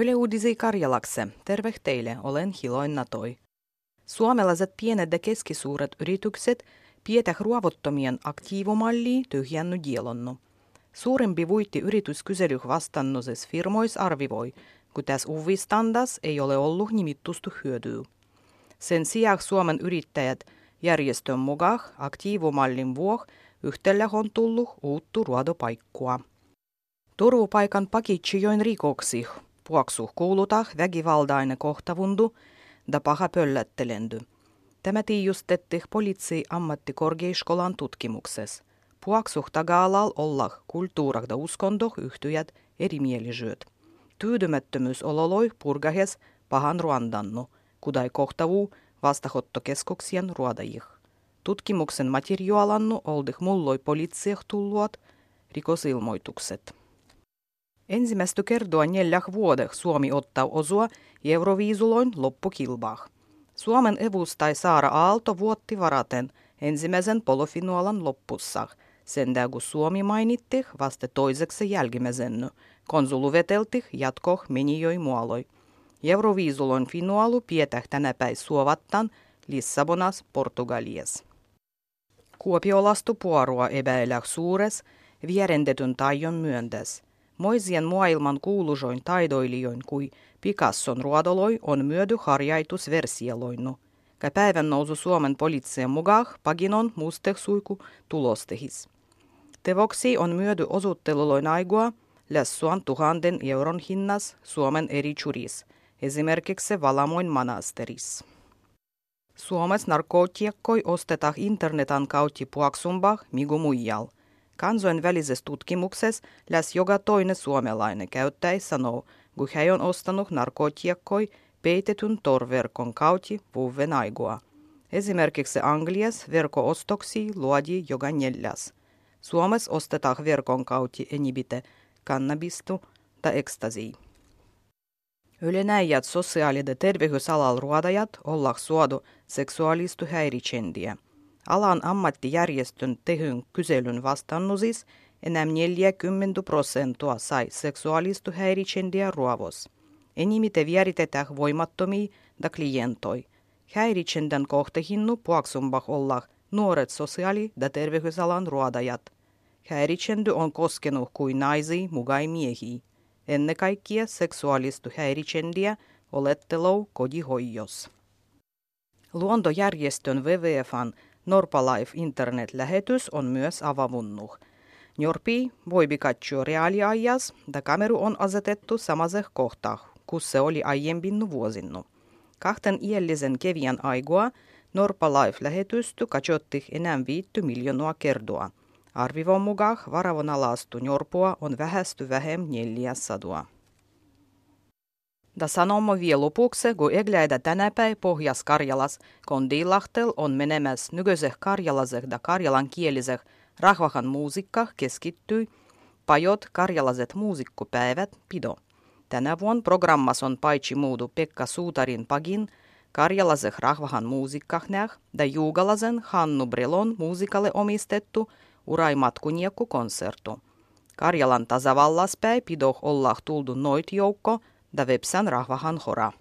Yle Uudisi Karjalakse. Terve teille, olen Hiloin Natoi. Suomalaiset pienet ja keskisuuret yritykset pietäh ruovottomien aktiivomalli tyhjänny dielonnu. Suurempi vuitti yrityskyselyh vastannuses firmois arvivoi, kun tässä uvistandas ei ole ollut nimittustu hyödyä. Sen sijaan Suomen yrittäjät järjestön mukaan aktiivomallin vuoh yhtellä on tullut uuttu ruodopaikkua. Turvapaikan pakitsijoin rikoksih puoksu kuulutah väkivaldainen kohtavundu da paha pöllättelendy. Tämä tiijustettih poliitsi ammattikorgeiskolan tutkimuksessa. Puoksuh tagalal ollah kulttuurak da uskondoh yhtyjät erimielisyöt. Tyydymättömyys ololoi purgahes pahan ruandannu, kudai kohtavuu vastahottokeskuksien ruodajih. Tutkimuksen materiaalannu oldih mulloi poliitsieh tulluot rikosilmoitukset. Ensimmäistä kertoa neljäh vuodeh Suomi ottaa osua Euroviisuloin loppukilbah. Suomen evustai Saara Aalto vuotti varaten ensimmäisen polofinalan loppussa, sen kun Suomi mainitti vasta toiseksi jälkimmäisen, konsulu vetelti jatko joi muoloi. Euroviisuloin finaalu pietäh tänä päin suovattan Lissabonas Portugalies. Kuopiolastu puorua epäiläh suures, vierendetyn taion myöntäs – Moisien maailman kuulujoin taidoilijoin kuin Picasson ruodoloi on myödy harjaitus versieloinnu. Ka päivän nousu Suomen poliitsien mukaan paginon suiku tulostehis. Tevoksi on myödy osutteluloin aigua lässuan tuhannen euron hinnas Suomen eri churis, esimerkiksi Valamoin manasteris. Suomessa narkotiakkoi ostetaan internetan kautta puaksumbah migu muijal – Kansainvälisessä tutkimuksessa läs joka toinen suomalainen käyttäjä sanoo, kun hän on ostanut narkotiakkoi peitetyn torverkon kauti vuoden aigua. Esimerkiksi Anglias verko-ostoksia luodi joka neljäs. Suomessa ostetaan verkon kauti enibite kannabistu tai ekstasi. Ylenäijät sosiaali- ja terveysalalla ruodajat olla suodu seksuaalistu häiritsendiä – Alan ammattijärjestön tehyn kyselyn vastannusis enää 40 prosenttia sai seksuaalista häiritsendiä ruovos. Enimite vieritetään voimattomia da klientoi. Häiritsendän kohtehinnu puaksumbah olla nuoret sosiaali- ja terveysalan ruodajat. Häiritsendy on koskenut kuin naisia mugai miehiä. Ennen kaikkea seksuaalista häiritsendiä olettelou kodihoijos. Luontojärjestön WWFn Norpalife internet-lähetys on myös avavunnuh. Norpi voi katsoa reaaliajas, da kameru on asetettu samaseh kohtaa, kun se oli aiemmin vuosinnu. Kahten iällisen kevian aigua Norpalife-lähetysty katsotti enää viitty miljoonaa kertoa. Arvivon mukaan varavona laastu Norpua on vähästy vähem neljäsadua. Da sanomme vielä lopuksi, kun egläidä tänäpäin Pohjas-Karjalas, Kondilahtel on menemässä nykyiseh karjalaseh ja karjalan kieliseh rahvahan musiikka keskittyi pajot karjalaiset muusikkopäivät pido. Tänä vuonna programmas on paitsi muudu Pekka Suutarin pagin karjalaseh rahvahan muusikkahneah ja juugalaisen Hannu Brelon muusikalle omistettu Urai Matkuniekku konsertu. Karjalan tasavallaspäi pido olla tuldu noit joukko – vepsan rahvahan hora.